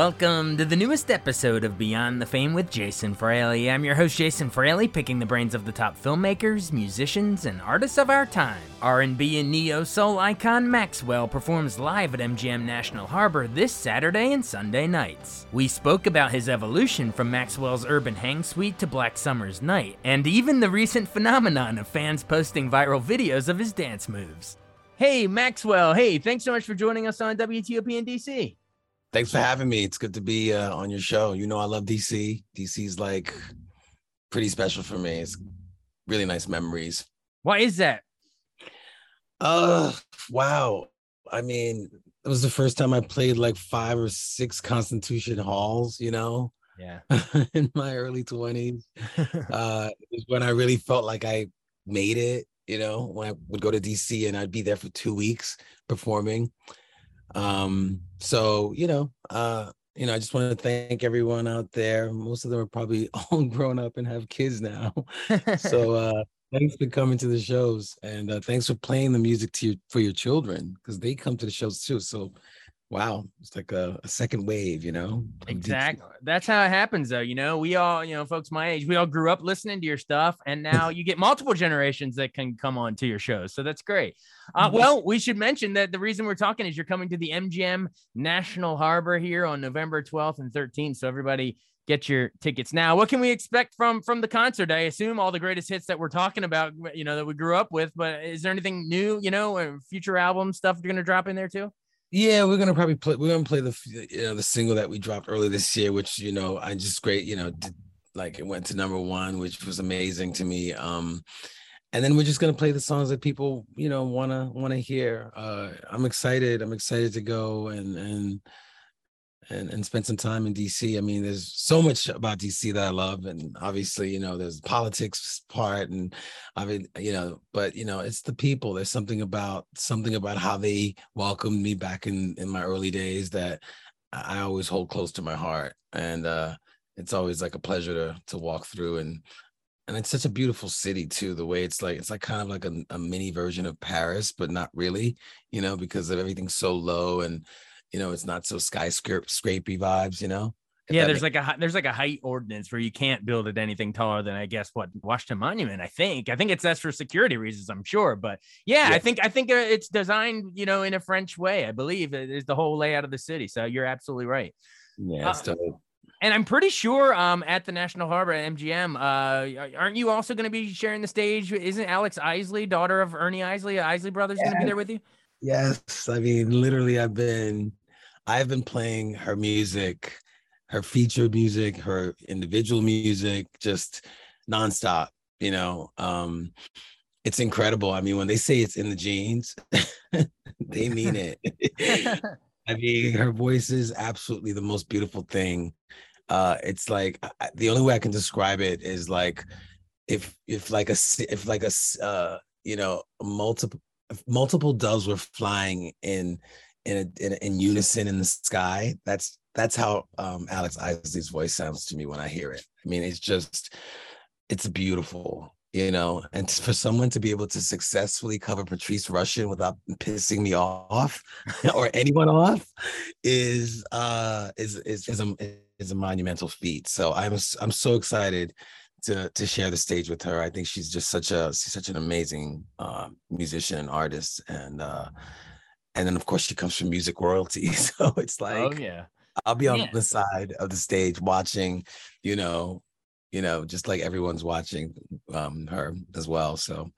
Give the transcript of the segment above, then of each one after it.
Welcome to the newest episode of Beyond the Fame with Jason Fraley. I'm your host Jason Fraley, picking the brains of the top filmmakers, musicians, and artists of our time. R&B and neo soul icon Maxwell performs live at MGM National Harbor this Saturday and Sunday nights. We spoke about his evolution from Maxwell's urban hang suite to Black Summer's Night, and even the recent phenomenon of fans posting viral videos of his dance moves. Hey Maxwell, hey, thanks so much for joining us on WTOP in DC. Thanks for having me. It's good to be uh, on your show. You know, I love DC. DC's like pretty special for me. It's really nice memories. What is that? Uh, wow. I mean, it was the first time I played like five or six Constitution halls, you know? Yeah. in my early 20s. uh, it was when I really felt like I made it, you know, when I would go to DC and I'd be there for two weeks performing. Um, so you know, uh, you know, I just want to thank everyone out there. Most of them are probably all grown up and have kids now. so uh thanks for coming to the shows and uh, thanks for playing the music to your, for your children because they come to the shows too. So wow, it's like a, a second wave, you know? Exactly. That's how it happens, though. You know, we all, you know, folks my age, we all grew up listening to your stuff, and now you get multiple generations that can come on to your shows. So that's great. Uh, well, we should mention that the reason we're talking is you're coming to the MGM National Harbor here on November 12th and 13th. So everybody get your tickets now. What can we expect from from the concert? I assume all the greatest hits that we're talking about, you know, that we grew up with. But is there anything new, you know, future album stuff you're gonna drop in there too? Yeah, we're gonna probably play. We're gonna play the you know the single that we dropped earlier this year, which you know I just great. You know, did, like it went to number one, which was amazing to me. Um, and then we're just gonna play the songs that people you know wanna wanna hear. Uh, I'm excited. I'm excited to go and and and, and spend some time in DC. I mean, there's so much about DC that I love, and obviously, you know, there's politics part, and I mean, you know, but you know, it's the people. There's something about something about how they welcomed me back in in my early days that I always hold close to my heart, and uh, it's always like a pleasure to to walk through and. And it's such a beautiful city too. The way it's like, it's like kind of like a, a mini version of Paris, but not really, you know, because of everything's so low and you know, it's not so skyscrapey vibes, you know. yeah, there's makes- like a there's like a height ordinance where you can't build it anything taller than I guess what Washington Monument. I think I think it's that's for security reasons. I'm sure, but yeah, yeah. I think I think uh, it's designed you know in a French way. I believe it is the whole layout of the city. So you're absolutely right. Yeah, uh, and I'm pretty sure um, at the National Harbor at MGM, uh, aren't you also going to be sharing the stage? Isn't Alex Isley, daughter of Ernie Isley, Isley brothers, yes. going to be there with you? Yes, I mean literally, I've been I've been playing her music, her featured music, her individual music, just nonstop. You know, um, it's incredible. I mean, when they say it's in the genes, they mean it. I mean, her voice is absolutely the most beautiful thing. Uh, it's like the only way I can describe it is like if if like a if like a uh, you know multiple multiple doves were flying in in a, in, a, in unison in the sky. That's that's how um, Alex Isley's voice sounds to me when I hear it. I mean, it's just it's beautiful, you know. And for someone to be able to successfully cover Patrice Rushen without pissing me off or anyone off is uh is is is a is a monumental feat. So I'm I'm so excited to to share the stage with her. I think she's just such a she's such an amazing uh, musician and artist, and uh, and then of course she comes from music royalty so it's oh, like oh yeah i'll be on yeah. the side of the stage watching you know you know, just like everyone's watching um, her as well. So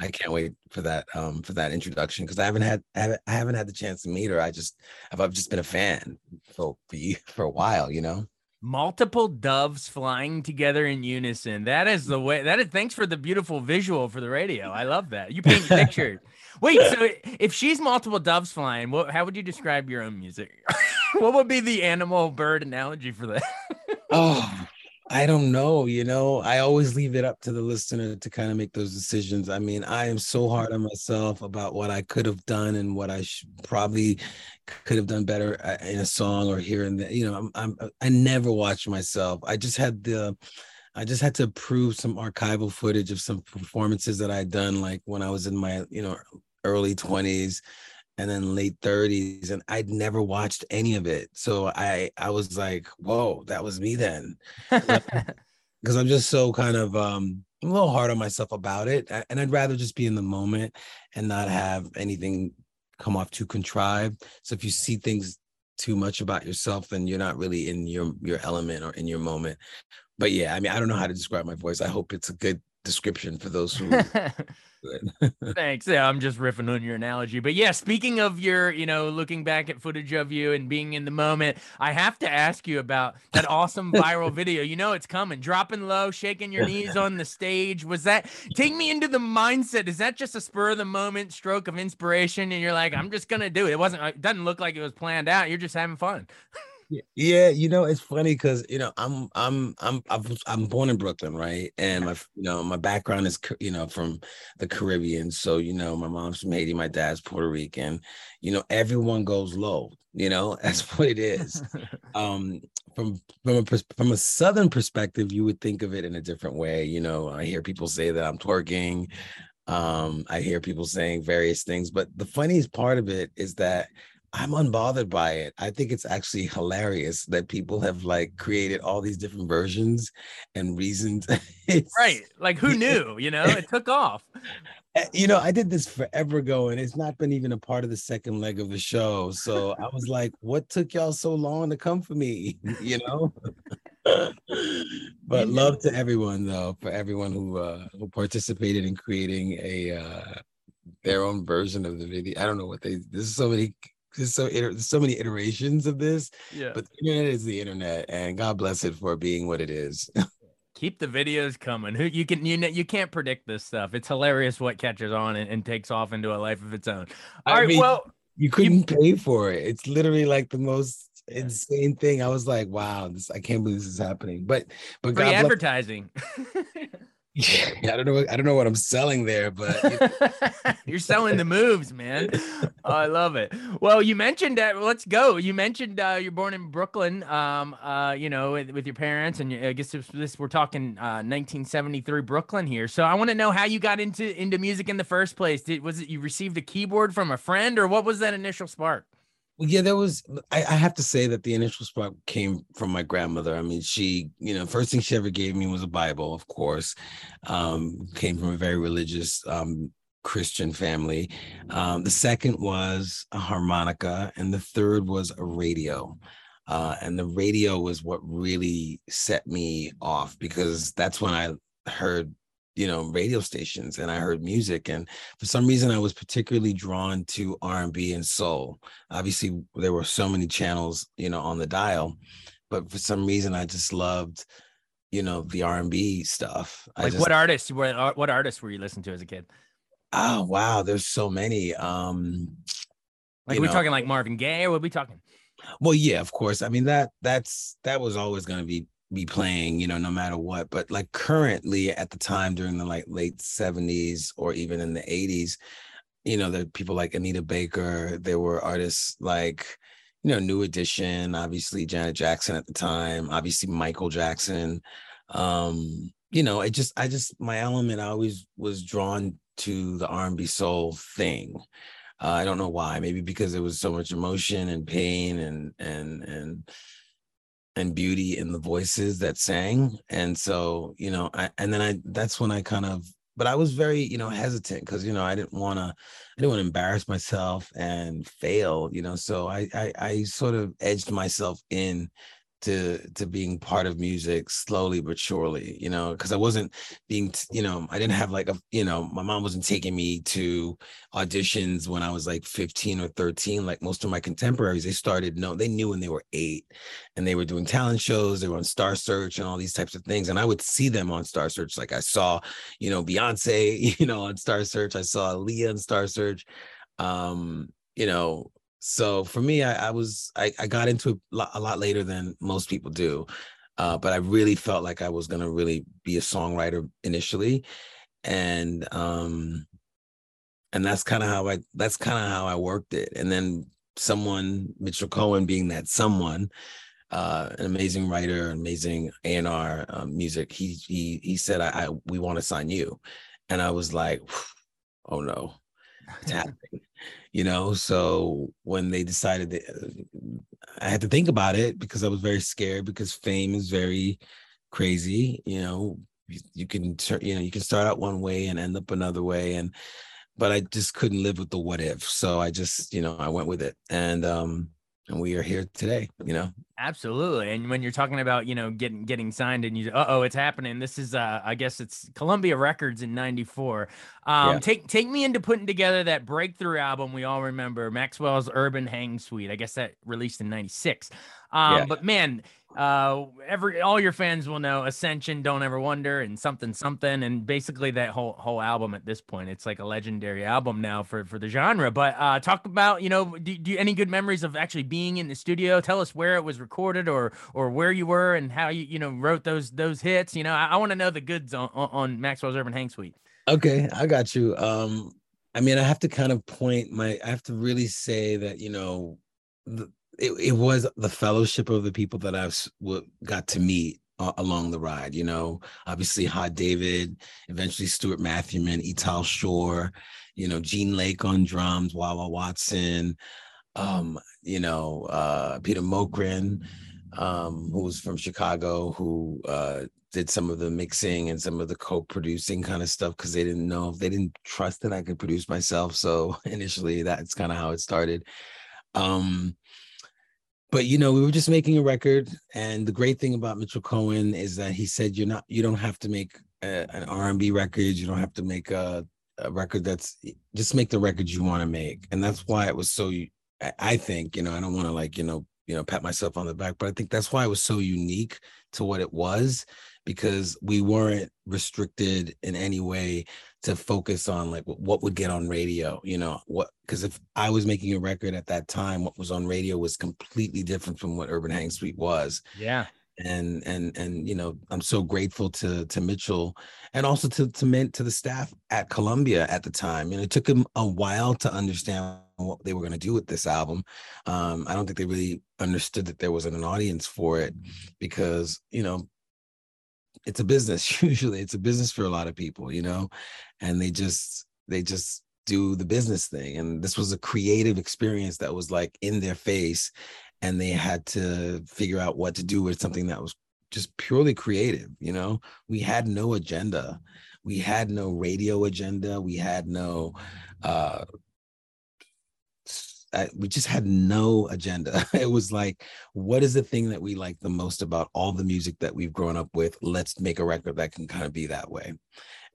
I can't wait for that um, for that introduction because I haven't had I haven't, I haven't had the chance to meet her. I just I've, I've just been a fan for for, for a while, you know multiple doves flying together in unison. That is the way. That is. Thanks for the beautiful visual for the radio. I love that. You paint a picture. Wait, so if she's multiple doves flying, what? How would you describe your own music? what would be the animal bird analogy for that? oh, I don't know. You know, I always leave it up to the listener to kind of make those decisions. I mean, I am so hard on myself about what I could have done and what I should, probably could have done better uh, in a song or here and there. You know, I'm, I'm I never watch myself. I just had the I just had to prove some archival footage of some performances that I had done, like when I was in my, you know, early 20s and then late 30s and i'd never watched any of it. So i i was like whoa that was me then. Because i'm just so kind of um I'm a little hard on myself about it and i'd rather just be in the moment and not have anything come off too contrived. So if you see things too much about yourself then you're not really in your your element or in your moment but yeah i mean i don't know how to describe my voice i hope it's a good description for those who Thanks. Yeah, I'm just riffing on your analogy. But yeah, speaking of your, you know, looking back at footage of you and being in the moment, I have to ask you about that awesome viral video. You know it's coming. Dropping low, shaking your knees on the stage. Was that take me into the mindset? Is that just a spur of the moment stroke of inspiration and you're like, I'm just gonna do it? It wasn't it doesn't look like it was planned out. You're just having fun. Yeah, you know, it's funny because you know I'm I'm I'm I'm born in Brooklyn, right? And my you know my background is you know from the Caribbean, so you know my mom's from Haiti, my dad's Puerto Rican. You know, everyone goes low. You know, that's what it is. um, from from a from a southern perspective, you would think of it in a different way. You know, I hear people say that I'm twerking. Um, I hear people saying various things, but the funniest part of it is that I'm unbothered by it. I think it's actually hilarious that people have like created all these different versions and reasons. right. Like who knew, you know, it took off. Eh, you know, I did this forever ago and it's not been even a part of the second leg of the show. So I was like, what took y'all so long to come for me? You know? but love to everyone though, for everyone who uh who participated in creating a uh their own version of the video. I don't know what they there's so many there's so there's so many iterations of this. Yeah. But the internet is the internet, and God bless it for being what it is. Keep the videos coming. Who you can you you can't predict this stuff. It's hilarious what catches on and, and takes off into a life of its own. All I right, mean, well, you couldn't you, pay for it. It's literally like the most insane thing. I was like, wow, this I can't believe this is happening. But but Free God advertising. Yeah, I don't know. I don't know what I'm selling there, but you're selling the moves, man. Oh, I love it. Well, you mentioned that. let's go. You mentioned uh, you're born in Brooklyn. Um, uh, you know, with, with your parents, and I guess this, this we're talking uh, 1973 Brooklyn here. So I want to know how you got into into music in the first place. Did was it you received a keyboard from a friend, or what was that initial spark? Well, yeah, there was. I, I, have to say that the initial spark came from my grandmother. I mean, she, you know, first thing she ever gave me was a Bible, of course. Um, came from a very religious um, Christian family. Um, the second was a harmonica, and the third was a radio. Uh, and the radio was what really set me off because that's when I heard you know radio stations and i heard music and for some reason i was particularly drawn to r&b and soul. Obviously there were so many channels you know on the dial but for some reason i just loved you know the r&b stuff. Like just, what artists what, uh, what artists were you listening to as a kid? Oh wow there's so many um like we're talking like marvin gaye or what we talking? Well yeah of course i mean that that's that was always going to be be playing, you know, no matter what. But like currently at the time during the like late 70s or even in the 80s, you know, there people like Anita Baker, there were artists like, you know, New Edition, obviously Janet Jackson at the time, obviously Michael Jackson. Um, you know, it just I just my element I always was drawn to the R&B soul thing. Uh, I don't know why. Maybe because there was so much emotion and pain and and and and beauty in the voices that sang. And so you know I, and then i that's when i kind of but i was very you know hesitant because you know i didn't want to i didn't want to embarrass myself and fail you know so I, I i sort of edged myself in to to being part of music slowly but surely you know because i wasn't being you know i didn't have like a you know my mom wasn't taking me to auditions when i was like 15 or 13 like most of my contemporaries they started no they knew when they were eight and they were doing talent shows they were on star search and all these types of things and i would see them on star search like i saw you know beyonce you know on star search i saw Aaliyah on star search um you know so for me, I, I was I, I, got into it a lot, later than most people do, uh, but I really felt like I was gonna really be a songwriter initially, and um, and that's kind of how I that's kind of how I worked it. And then someone, Mitchell Cohen, being that someone, uh, an amazing writer, amazing A and R um, music, he he he said, I, I we want to sign you," and I was like, "Oh no." It's happening you know? So when they decided that uh, i had to think about it because i was very scared because fame is very crazy you know? You, can you know you can start out one way and end up another way and but i just couldn't live with the what if. So i just you know i went with it and um and we are here today you know absolutely and when you're talking about you know getting getting signed and you uh oh it's happening this is uh i guess it's columbia records in 94 um yeah. take take me into putting together that breakthrough album we all remember maxwell's urban hang suite i guess that released in 96 um yeah. but man uh every all your fans will know ascension don't ever wonder and something something and basically that whole whole album at this point. It's like a legendary album now for for the genre but uh talk about you know do, do you any good memories of actually being in the studio? Tell us where it was recorded or or where you were and how you you know wrote those those hits. You know i, I want to know the goods on, on maxwell's urban hang suite. Okay i got you. Um i mean i have to kind of point my i have to really say that you know the, it, it was the fellowship of the people that I've got to meet uh, along the ride. You know, obviously Hod David, eventually Stuart Matthewman, Itaal Shur, you know, Gene Lake on drums, Wah Wah Watson, um, you know, uh, Peter Mokran, um, who was from Chicago, who uh, did some of the mixing and some of the co-producing kind of stuff because they didn't know they didn't trust that I could produce myself. So initially, that's kind of how it started. Um, but you know we were just making a record and the great thing about mitchell cohen is that he said you're not you don't have to make a, an r&b record. You don't have to make a, a record that's just make the record you want to make. And that's why it was so i think you know i don't want to like you know you know pat myself on the back but i think that's why it was so unique to what it was because we weren't restricted in any way to focus on like what would get on radio you know what because if i was making a record at that time what was on radio was completely different from what urban hang suite was. Yeah. And and and you know i'm so grateful to to mitchell and also to to to the staff at columbia at the time. You know it took them a while to understand what they were going to do with this album. Um i don't think they really understood that there wasn't an audience for it because you know it's a business usually it's a business for a lot of people you know and they just they just do the business thing and this was a creative experience that was like in their face and they had to figure out what to do with something that was just purely creative you know? We had no agenda. We had no radio agenda. We had no uh I, we just had no agenda. It was like, what is the thing that we like the most about all the music that we've grown up with? Let's make a record that can kind of be that way.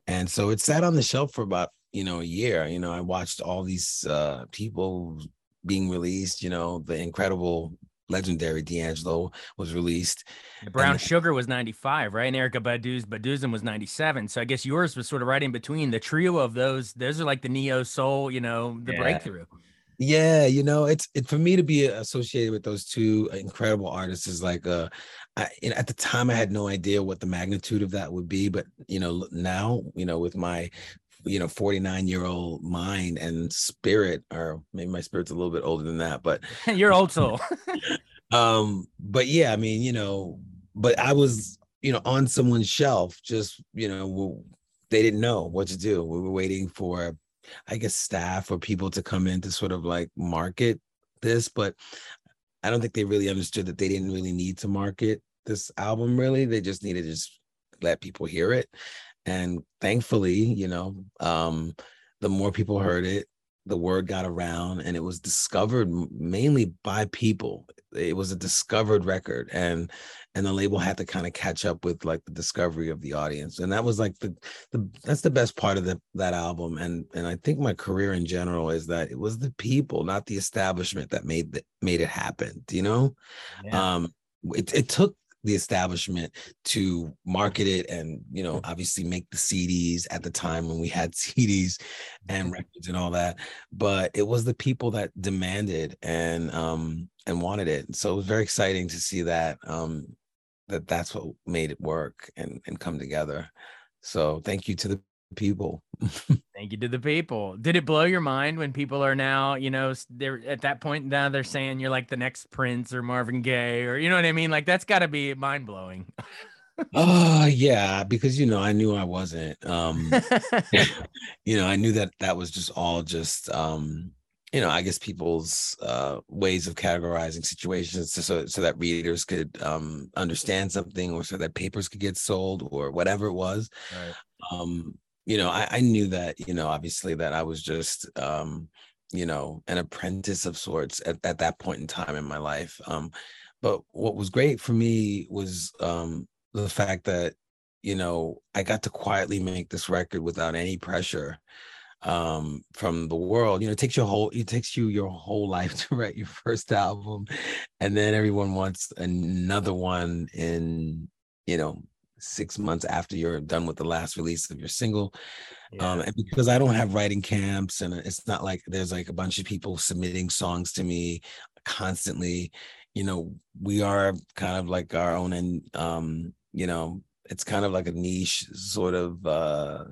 And so it sat on the shelf for about, you know, a year. You know, I watched all these uh, people being released, you know, the incredible legendary D'Angelo was released. Brown and, Sugar was 95, right? And Erykah Badu's Baduizm was 97. So I guess yours was sort of right in between. The trio of those, those are like the neo soul, you know, the yeah. breakthrough. Yeah, you know, it's it for me to be associated with those two incredible artists is like uh I, at the time I had no idea what the magnitude of that would be, but you know, now, you know, with my you know 49 year old mind and spirit or maybe my spirit's a little bit older than that but you're old soul. Um but yeah i mean you know but i was you know on someone's shelf just you know they didn't know what to do. We were waiting for I guess staff or people to come in to sort of like market this, but I don't think they really understood that they didn't really need to market this album really. They just needed to just let people hear it. And thankfully, you know, um, the more people heard it, the word got around and it was discovered mainly by people it was a discovered record and and the label had to kind of catch up with like the discovery of the audience and that was like the the that's the best part of the, that album and and i think my career in general is that it was the people not the establishment that made the, made it happen do you know yeah. um it, it took the establishment to market it and you know obviously make the CDs at the time when we had CDs and mm-hmm. records and all that but it was the people that demanded and um and wanted it so it was very exciting to see that um that that's what made it work and and come together so thank you to the people. Thank you to the people. Did it blow your mind when people are now, you know, they're at that point now they're saying you're like the next Prince or Marvin Gaye or you know what I mean? Like that's got to be mind blowing. oh yeah, because you know I knew I wasn't. Um, you know I knew that that was just all just um, you know I guess people's uh, ways of categorizing situations so so that readers could um, understand something or so that papers could get sold or whatever it was. Right. Um, you know, I, I knew that, you know, obviously that I was just, um, you know, an apprentice of sorts at, at that point in time in my life. Um, but what was great for me was um, the fact that, you know, I got to quietly make this record without any pressure um from the world you know it takes your whole it takes you your whole life to write your first album and then everyone wants another one in you know six months after you're done with the last release of your single. Um, yeah. Um, and because I don't have writing camps and it's not like there's like a bunch of people submitting songs to me constantly, you know, we are kind of like our own and um, you know, it's kind of like a niche sort of uh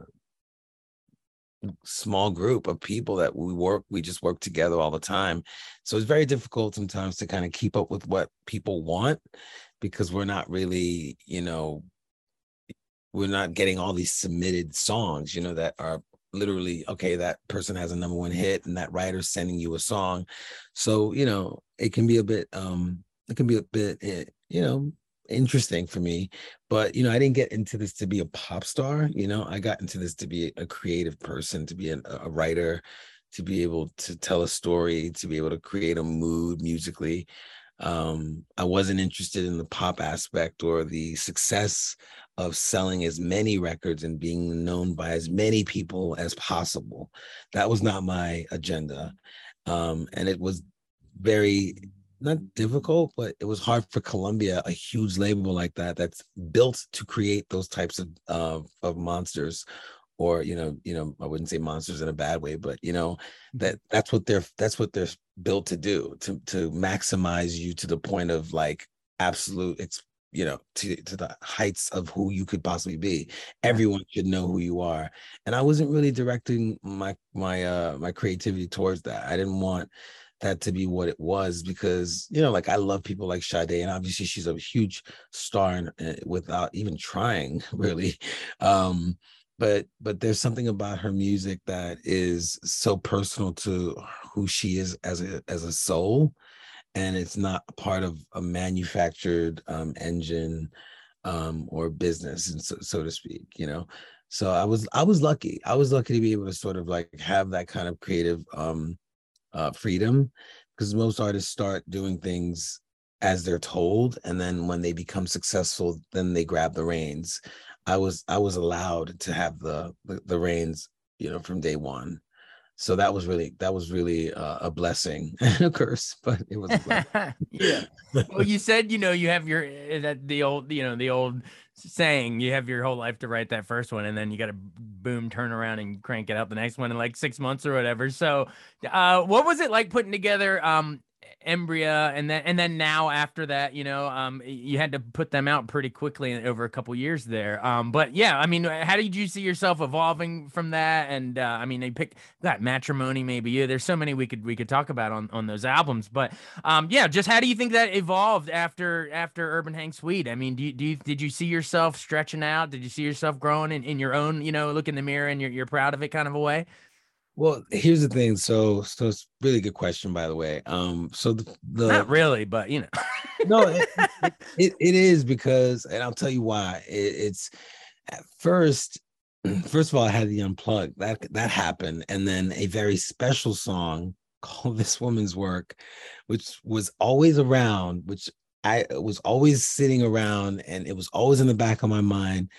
small group of people that we work we just work together all the time so it's very difficult sometimes to kind of keep up with what people want because we're not really you know we're not getting all these submitted songs, you know, that are literally okay that person has a number one hit and that writer's sending you a song. So you know it can be a bit um it can be a bit eh, you know interesting for me. But you know i didn't get into this to be a pop star you know i got into this to be a creative person to be a, a writer to be able to tell a story to be able to create a mood musically. Um i wasn't interested in the pop aspect or the success of selling as many records and being known by as many people as possible. That was not my agenda. Um, and it was very not difficult, but it was hard for Columbia, a huge label like that, that's built to create those types of uh, of monsters, or you know, you know, I wouldn't say monsters in a bad way, but you know, that that's what they're that's what they're built to do to to maximize you to the point of like absolute you know to, to the heights of who you could possibly be. Everyone should know who you are. And i wasn't really directing my my uh my creativity towards that. I didn't want that to be what it was because you know like i love people like Sade and obviously she's a huge star and uh, without even trying really. Um but but there's something about her music that is so personal to who she is as a as a soul and it's not part of a manufactured um, engine um, or business, so, so to speak. You know, so I was I was lucky. I was lucky to be able to sort of like have that kind of creative um, uh, freedom, because most artists start doing things as they're told, and then when they become successful, then they grab the reins. I was I was allowed to have the the, the reins, you know, from day one so that was really that was really uh, a blessing and a curse but it was yeah. Well you said you know you have your eh, that the old you know the old saying you have your whole life to write that first one and then you got to boom turn around and crank it out the next one in like six months or whatever. So uh what was it like putting together um Embrya, and then and then now after that, you know, um, you had to put them out pretty quickly over a couple years there. Um, but yeah, I mean, how did you see yourself evolving from that? And uh, I mean, they picked that matrimony, maybe. Yeah, there's so many we could we could talk about on on those albums. But um, yeah, just how do you think that evolved after after Urban Hang Suite? I mean, do you, do you did you see yourself stretching out? Did you see yourself growing in, in your own, you know, look in the mirror and you're you're proud of it kind of a way? Well, here's the thing. So, so it's really good question, by the way. Um, so the, the not really, but you know, no, it, it, it is because, and I'll tell you why. It, it's at first, first of all, I had the unplugged that that happened, and then a very special song called This Woman's Work, which was always around, which I was always sitting around and it was always in the back of my mind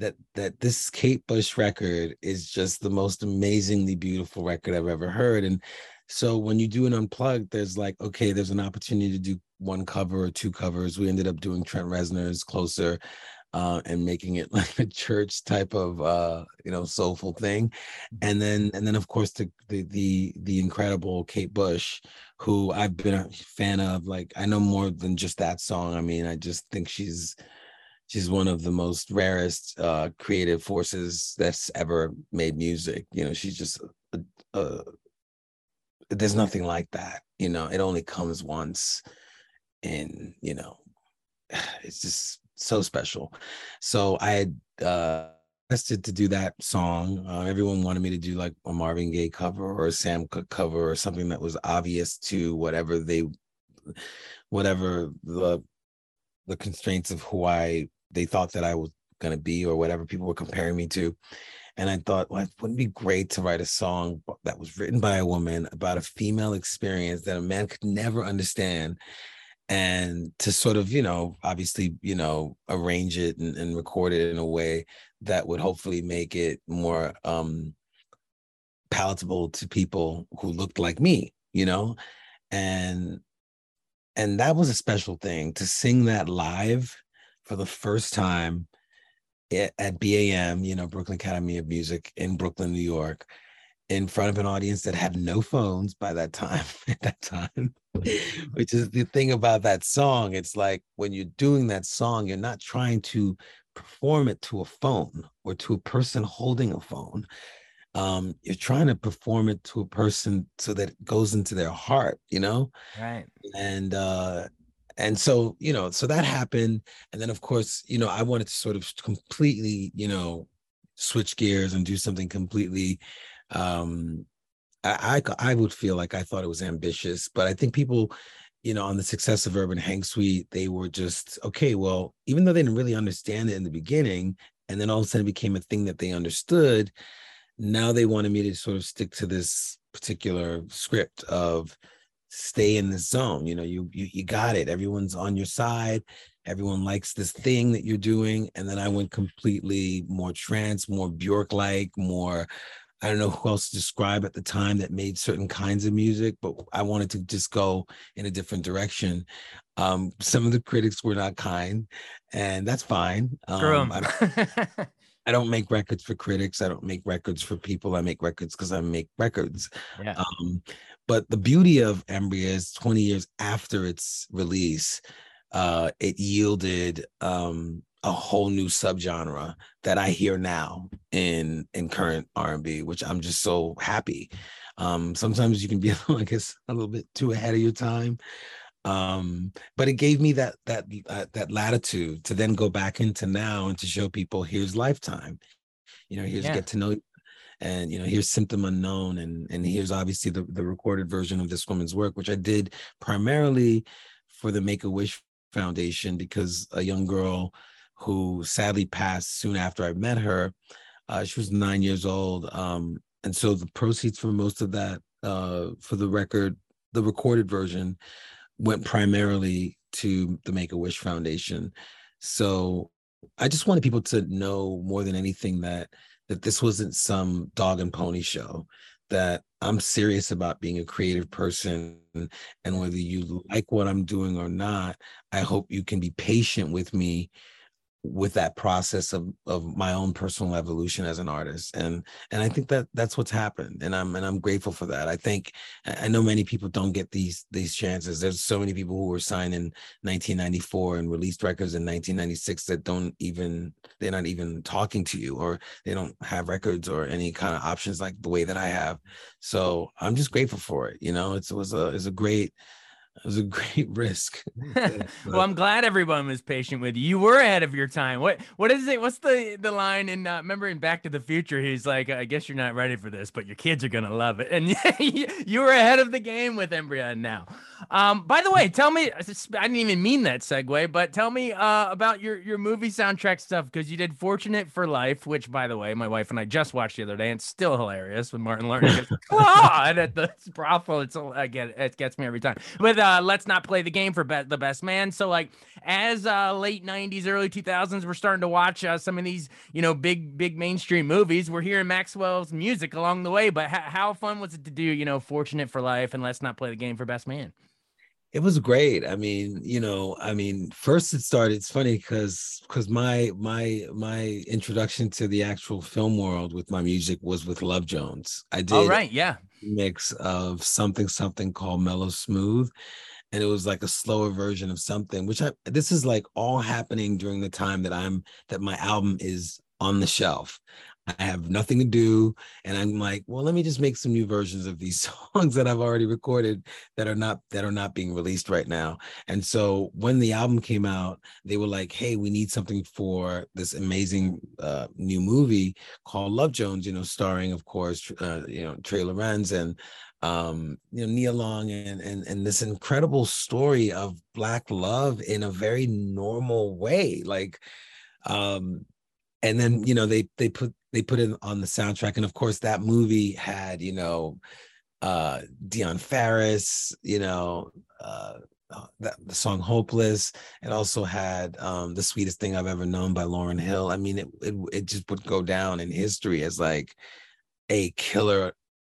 that that this Kate Bush record is just the most amazingly beautiful record I've ever heard. And so when you do an unplugged, there's like, okay, there's an opportunity to do one cover or two covers. We ended up doing Trent Reznor's closer uh, and making it like a church type of uh, you know soulful thing, and then and then of course the the the, the incredible Kate Bush, who I've been a fan of. Like I know more than just that song. I mean, I just think she's she's one of the most rarest uh, creative forces that's ever made music. You know, she's just a, a, there's nothing like that. You know, it only comes once, and you know, it's just so special. So I had uh requested to do that song. Uh, everyone wanted me to do like a Marvin Gaye cover or a Sam Cooke cover or something that was obvious to whatever they, whatever the the constraints of who I they thought that I was gonna be or whatever people were comparing me to. And I thought, well, it wouldn't be great to write a song that was written by a woman about a female experience that a man could never understand and to sort of you know obviously you know arrange it and, and, record it in a way that would hopefully make it more um palatable to people who looked like me you know and and that was a special thing to sing that live for the first time at, BAM you know Brooklyn Academy of Music in Brooklyn New York in front of an audience that had no phones by that time at that time which is the thing about that song. It's like when you're doing that song you're not trying to perform it to a phone or to a person holding a phone. Um you're trying to perform it to a person so that it goes into their heart you know? Right. And uh and so you know so that happened and then of course you know i wanted to sort of completely you know switch gears and do something completely um I, I, I would feel like I thought it was ambitious, but I think people, you know, on the success of Urban Hang Suite, they were just okay. Well, even though they didn't really understand it in the beginning, and then all of a sudden it became a thing that they understood. Now they wanted me to sort of stick to this particular script of stay in the zone. You know, you you you got it. Everyone's on your side. Everyone likes this thing that you're doing. And then I went completely more trance, more Bjork like, more I don't know who else to describe at the time that made certain kinds of music, but I wanted to just go in a different direction. Um, some of the critics were not kind, and that's fine. Um, I, don't, I, don't make records for critics. I don't make records for people. I make records because I make records. Yeah. Um, but the beauty of Embrya is 20 years after its release, uh, it yielded um, a whole new subgenre that I hear now in in current R&B, which I'm just so happy. Um, sometimes you can be, I guess, a little bit too ahead of your time, um, but it gave me that that uh, that latitude to then go back into now and to show people here's Lifetime, you know, here's yeah. Get to Know, and you know here's Symptom Unknown, and and here's obviously the the recorded version of this woman's work, which I did primarily for the Make a Wish Foundation because a young girl who sadly passed soon after I met her. Uh, she was nine years old. Um, and so the proceeds for most of that, uh, for the record, the recorded version, went primarily to the Make a Wish Foundation. So I just wanted people to know more than anything that that this wasn't some dog and pony show. That I'm serious about being a creative person, and whether you like what I'm doing or not, I hope you can be patient with me with that process of of my own personal evolution as an artist and and i think that that's what's happened and i'm and i'm grateful for that. I think i know many people don't get these these chances. There's so many people who were signed in 1994 and released records in 1996 that don't even they're not even talking to you or they don't have records or any kind of options like the way that i have. So i'm just grateful for it you know? It's, it was a it's a great it was a great risk. well, I'm glad everyone was patient with you. You were ahead of your time. What what is it? What's the the line in uh, remember in Back to the Future? He's like, I guess you're not ready for this, but your kids are gonna love it. And you were ahead of the game with Embrya now. Um, by the way, tell me, I didn't even mean that segue, but tell me uh, about your your movie soundtrack stuff because you did "Fortunate for Life," which, by the way, my wife and I just watched the other day, and it's still hilarious with Martin Lawrence. God, at the brothel, it's I get it gets me every time. With uh, "Let's Not Play the Game" for be- the Best Man. So, like, as uh, late '90s, early 2000s, we're starting to watch uh, some of these, you know, big big mainstream movies. We're hearing Maxwell's music along the way, but h- how fun was it to do, you know, "Fortunate for Life" and "Let's Not Play the Game" for Best Man? it was great i mean you know i mean first it started it's funny because because my my my introduction to the actual film world with my music was with love jones i did all right yeah mix of something something called mellow smooth. And it was like a slower version of something which i this is like all happening during the time that i'm that my album is on the shelf I have nothing to do. And I'm like, well, let me just make some new versions of these songs that I've already recorded that are not that are not being released right now. And so when the album came out, they were like, hey, we need something for this amazing uh, new movie called Love Jones, you know, starring, of course, uh, you know, Trey Lorenz and um you know Nia Long and and and this incredible story of black love in a very normal way like um and then you know they they put they put it on the soundtrack and of course that movie had you know uh Dionne Farris you know uh, uh that, the song hopeless. It also had um the sweetest thing i've ever known by lauryn hill. I mean it, it it just would go down in history as like a killer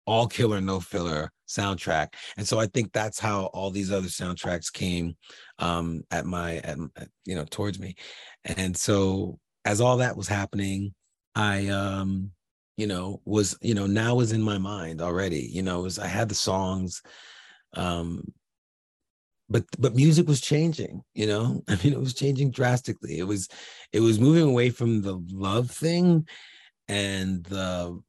all killer no filler soundtrack. And so i think that's how all these other soundtracks came um at my at you know towards me. And so as all that was happening, I um, you know, was, you know, now was in my mind already. You know, was I had the songs, um, but but music was changing, you know. I mean, it was changing drastically. It was it was moving away from the love thing and the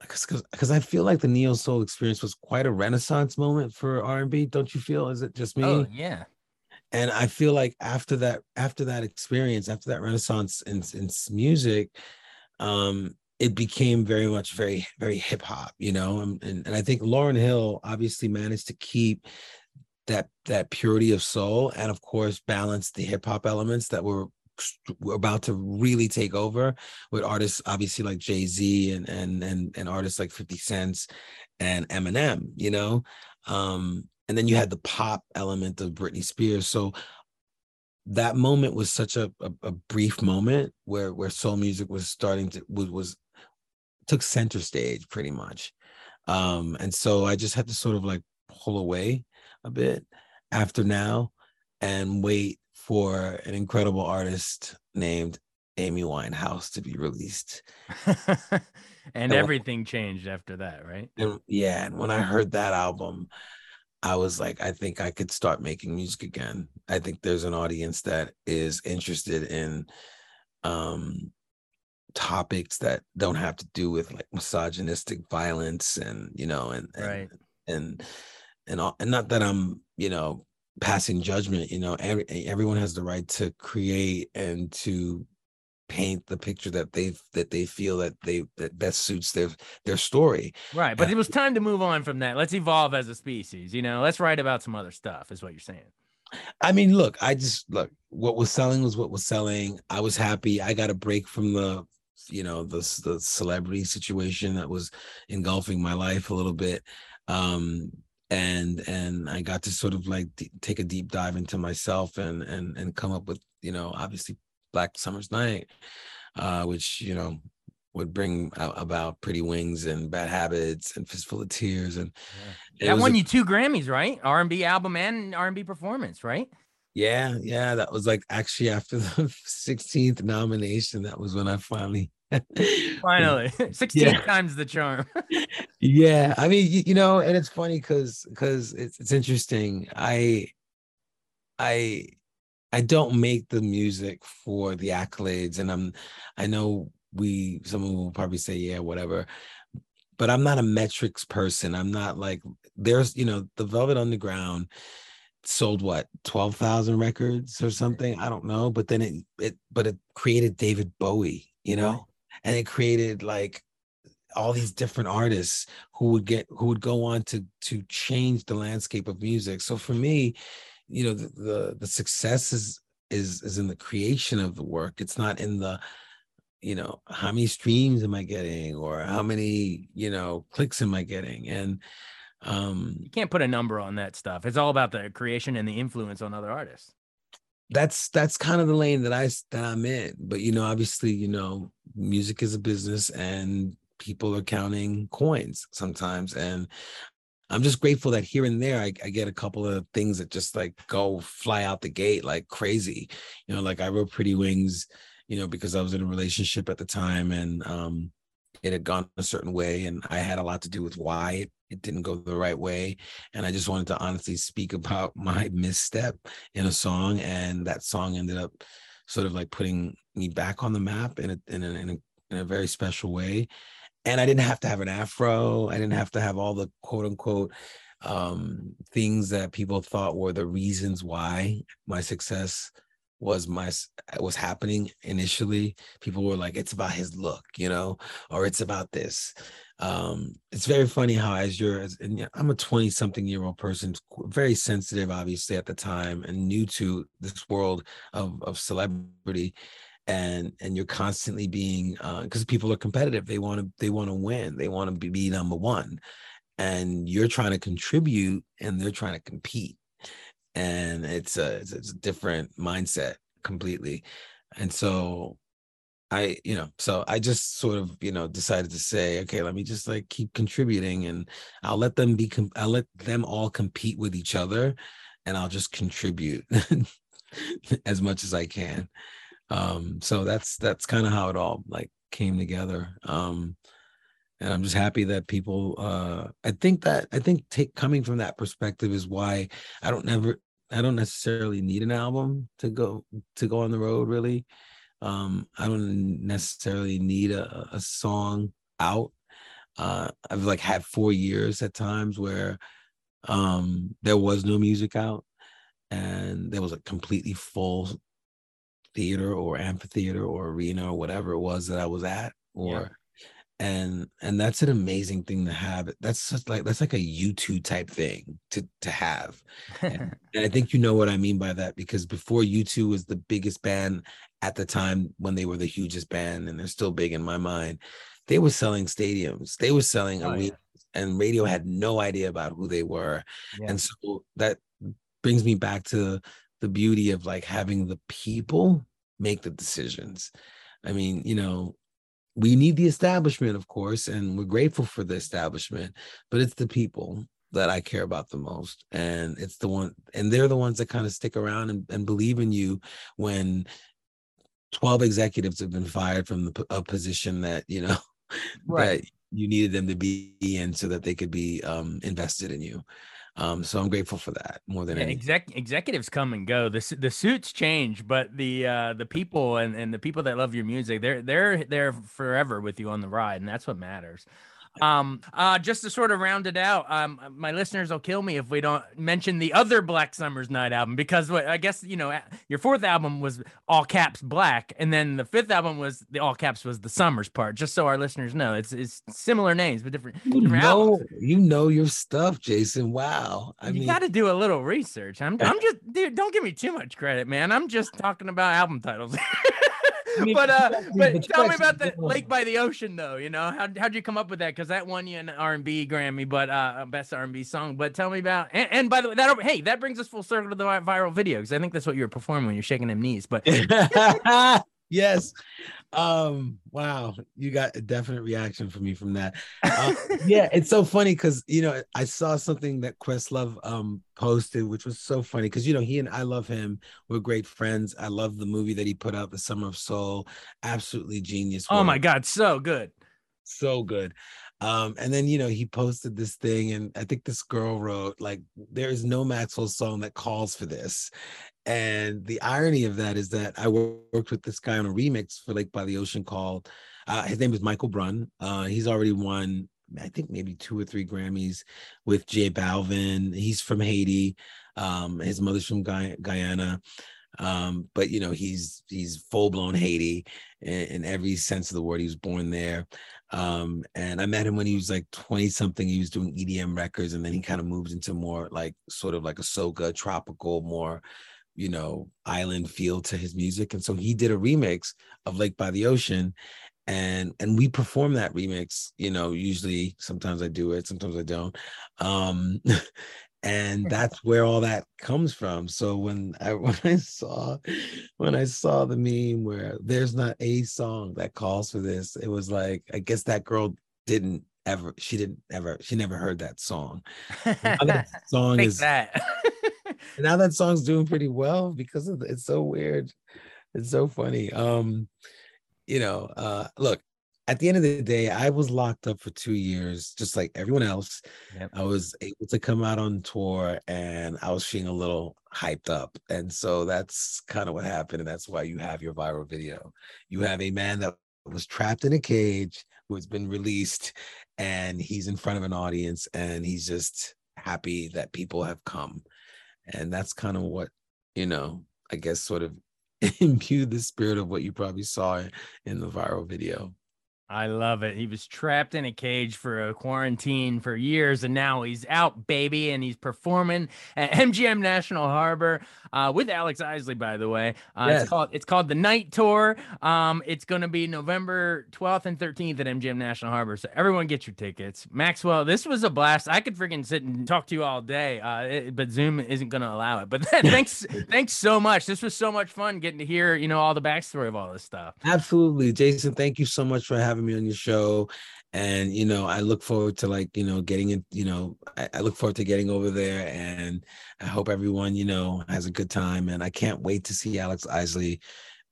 because I feel like the neo soul experience was quite a renaissance moment for R and B. Don't you feel? Is it just me? Oh yeah, and i feel like after that after that experience after that renaissance in, in music um it became very much very very hip hop you know and, and, and i think lauryn hill obviously managed to keep that that purity of soul and of course balance the hip hop elements that were were about to really take over with artists obviously like Jay-Z and and and, and artists like 50 Cent and Eminem, you know. Um and then you had the pop element of Britney Spears. So that moment was such a, a, a, brief moment where where soul music was starting to was, was took center stage pretty much. Um, and so I just had to sort of like pull away a bit after now and wait for an incredible artist named Amy Winehouse to be released. and, and everything when, changed after that, right? And, yeah. And when I heard that album, I was like, I think I could start making music again. I think there's an audience that is interested in um topics that don't have to do with like misogynistic violence and you know and and right. and and, all, and not that I'm you know passing judgment you know every, everyone has the right to create and to paint the picture that they that they feel that they that best suits their their story. Right but uh, it was time to move on from that. Let's evolve as a species you know? Let's write about some other stuff is what you're saying i mean look i just look what was selling was what was selling. I was happy. I got a break from the you know the the celebrity situation that was engulfing my life a little bit um and and i got to sort of like d- take a deep dive into myself and and and come up with you know obviously Black Summer's Night, uh, which you know would bring about Pretty Wings and Bad Habits and Fistful of Tears, and yeah. that won a, you two Grammys, right? R and B album and R and B performance, right? Yeah, yeah, that was like actually after the 16th nomination. That was when I finally finally 16 yeah. times the charm yeah i mean you, you know and it's funny because because it's, it's interesting i i I don't make the music for the accolades, and I'm I know we someone will probably say yeah whatever, but I'm not a metrics person. I'm not like there's you know the Velvet Underground sold what 12,000 records or mm-hmm. something? I don't know but then it it but it created David Bowie you know? And it created like all these different artists who would get who would go on to to change the landscape of music. So for me you know the the, the success is is is in the creation of the work. It's not in the you know how many streams am i getting or how many you know clicks am i getting? And um you can't put a number on that stuff. It's all about the creation and the influence on other artists. That's that's kind of the lane that i that i'm in. But you know obviously you know music is a business and people are counting coins sometimes. And i'm just grateful that here and there I, I, get a couple of things that just like go fly out the gate like crazy. You know like i wrote pretty wings you know because i was in a relationship at the time and um it had gone a certain way and i had a lot to do with why it, it didn't go the right way and i just wanted to honestly speak about my misstep in a song and that song ended up sort of like putting me back on the map in a, in a, in a, in a very special way and I didn't have to have an afro. I didn't have to have all the quote unquote um, things that people thought were the reasons why my success was my was happening initially people were like it's about his look you know or it's about this. Um it's very funny how as you're as, and i'm a 20 something year old person very sensitive obviously at the time and new to this world of of celebrity and and you're constantly being uh because uh, people are competitive they want to they want to win they want to be, be number one and you're trying to contribute and they're trying to compete and it's a it's, it's a different mindset completely. And so I, you know, so I just sort of, you know, decided to say, okay, let me just like keep contributing and I'll let them be, I'll let them all compete with each other and I'll just contribute as much as I can. Um so that's that's kind of how it all like came together. Um and i'm just happy that people uh i think that i think take coming from that perspective is why i don't never i don't necessarily need an album to go to go on the road really um i don't necessarily need a, a song out uh i've like had four years at times where um there was no music out and there was a completely full theater or amphitheater or arena or whatever it was that I was at or. And and that's an amazing thing to have that's just like that's like a U2 type thing to to have and, and I think you know what I mean by that because before U2 was the biggest band at the time when they were the hugest band and they're still big in my mind they were selling stadiums they were selling oh, arenas yeah. and radio had no idea about who they were yeah. and so that brings me back to the beauty of like having the people make the decisions. I mean, you know, we need the establishment, of course, and we're grateful for the establishment, but it's the people that I care about the most. And it's the one, and they're the ones that kind of stick around and, and believe in you when 12 executives have been fired from the, a position that, you know, right. that you needed them to be in so that they could be um, invested in you. Um, so I'm grateful for that more than yeah, exec- executives come and go. The the suits change, but the uh, the people and, and the people that love your music, they're they're they're forever with you on the ride, and that's what matters. Um, uh, just to sort of round it out, um, my listeners will kill me if we don't mention the other Black Summer's Night album because what I guess you know your fourth album was all caps black, and then the fifth album was the all caps was the Summers part. Just so our listeners know, it's it's similar names but different. You different know, albums. you know your stuff, Jason. Wow, I you got to do a little research. I'm I'm just dude. Don't give me too much credit, man. I'm just talking about album titles. but uh, but tell me about the Lake by the Ocean, though. You know, how how'd you come up with that? Because that won you an R and B Grammy, but uh, best R and B song. But tell me about and, and by the way, that hey, that brings us full circle to the viral video because I think that's what you were performing when you're shaking them knees. But yes, um, wow, you got a definite reaction from me from that. Uh, yeah, it's so funny because you know I saw something that Questlove um posted, which was so funny because you know he and I love him. We're great friends. I love the movie that he put out, The Summer of Soul. Absolutely genius. Oh my god, so good, so good. Um, and then you know he posted this thing, and I think this girl wrote like, "There is no Maxwell song that calls for this," And the irony of that is that I worked with this guy on a remix for Lake by the Ocean called, uh, his name is Michael Brun. Uh, he's already won, I think maybe two or three Grammys with J Balvin. He's from Haiti. Um, his mother's from Guy- Guyana. Um, but you know, he's he's full blown Haiti in, in, every sense of the word. He was born there. Um, and I met him when he was like 20 something. He was doing EDM records, and then he kind of moved into more like sort of like a soca, tropical, more you know, island feel to his music. And so he did a remix of Lake by the Ocean. And and we perform that remix, you know, usually sometimes I do it, sometimes I don't. Um and that's where all that comes from. So when i when i saw when i saw the meme where there's not a song that calls for this it was like i guess that girl didn't ever she didn't ever she never heard that song. That song is that. now that song's doing pretty well because of it's so weird. It's so funny. Um you know uh look at the end of the day, I was locked up for two years, just like everyone else. Yep. I was able to come out on tour and I was feeling a little hyped up. And so that's kind of what happened. And that's why you have your viral video. You have a man that was trapped in a cage who has been released and he's in front of an audience and he's just happy that people have come. And that's kind of what, you know, I guess sort of imbued the spirit of what you probably saw in the viral video. I love it. He was trapped in a cage for a quarantine for years, and now he's out, baby, and he's performing at MGM National Harbor uh, with Alex Isley. By the way, uh, yes. it's called it's called the Night Tour. Um, it's going to be November 12th and 13th at MGM National Harbor. So everyone, get your tickets. Maxwell, this was a blast. I could freaking sit and talk to you all day, uh, it, but Zoom isn't going to allow it. But thanks, thanks so much. This was so much fun getting to hear you know all the backstory of all this stuff. Absolutely, Jason. Thank you so much for having having me on your show and you know i look forward to like you know getting it you know I, I, look forward to getting over there and i hope everyone you know has a good time and i can't wait to see alex isley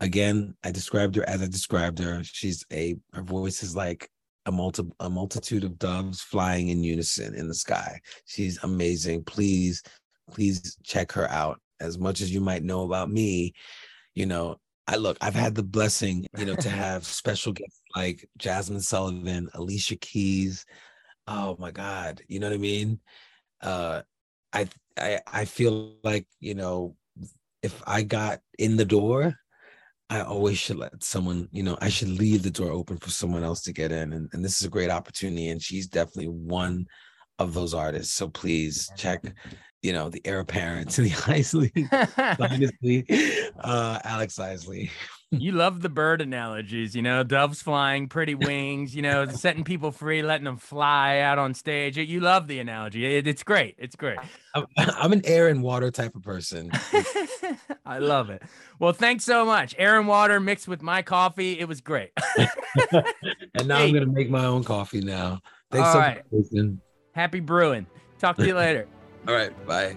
again. I described her as i described her. She's a her voice is like a multi a multitude of doves flying in unison in the sky. She's amazing. Please please check her out. As much as you might know about me you know I look, I've had the blessing, you know, to have special guests like Jazmine Sullivan, Alicia Keys. Oh my God, you know what I mean? Uh, I I I feel like you know, if I got in the door, I always should let someone, you know, I should leave the door open for someone else to get in, and, and this is a great opportunity, and she's definitely one of those artists. So please check you know, the heir apparent to the Isley uh, Alex Isley. You love the bird analogies, you know, doves flying, pretty wings, you know, setting people free, letting them fly out on stage. You love the analogy. It, it's great. It's great. I'm, I'm, an air and water type of person. I love it. Well, thanks so much. Air and water mixed with my coffee. It was great. and now hey. I'm going to make my own coffee now. Thanks All so right. much. Happy brewing. Talk to you later. All right. Bye.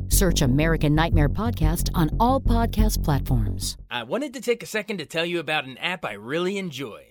Search American Nightmare Podcast on all podcast platforms. I wanted to take a second to tell you about an app I really enjoy.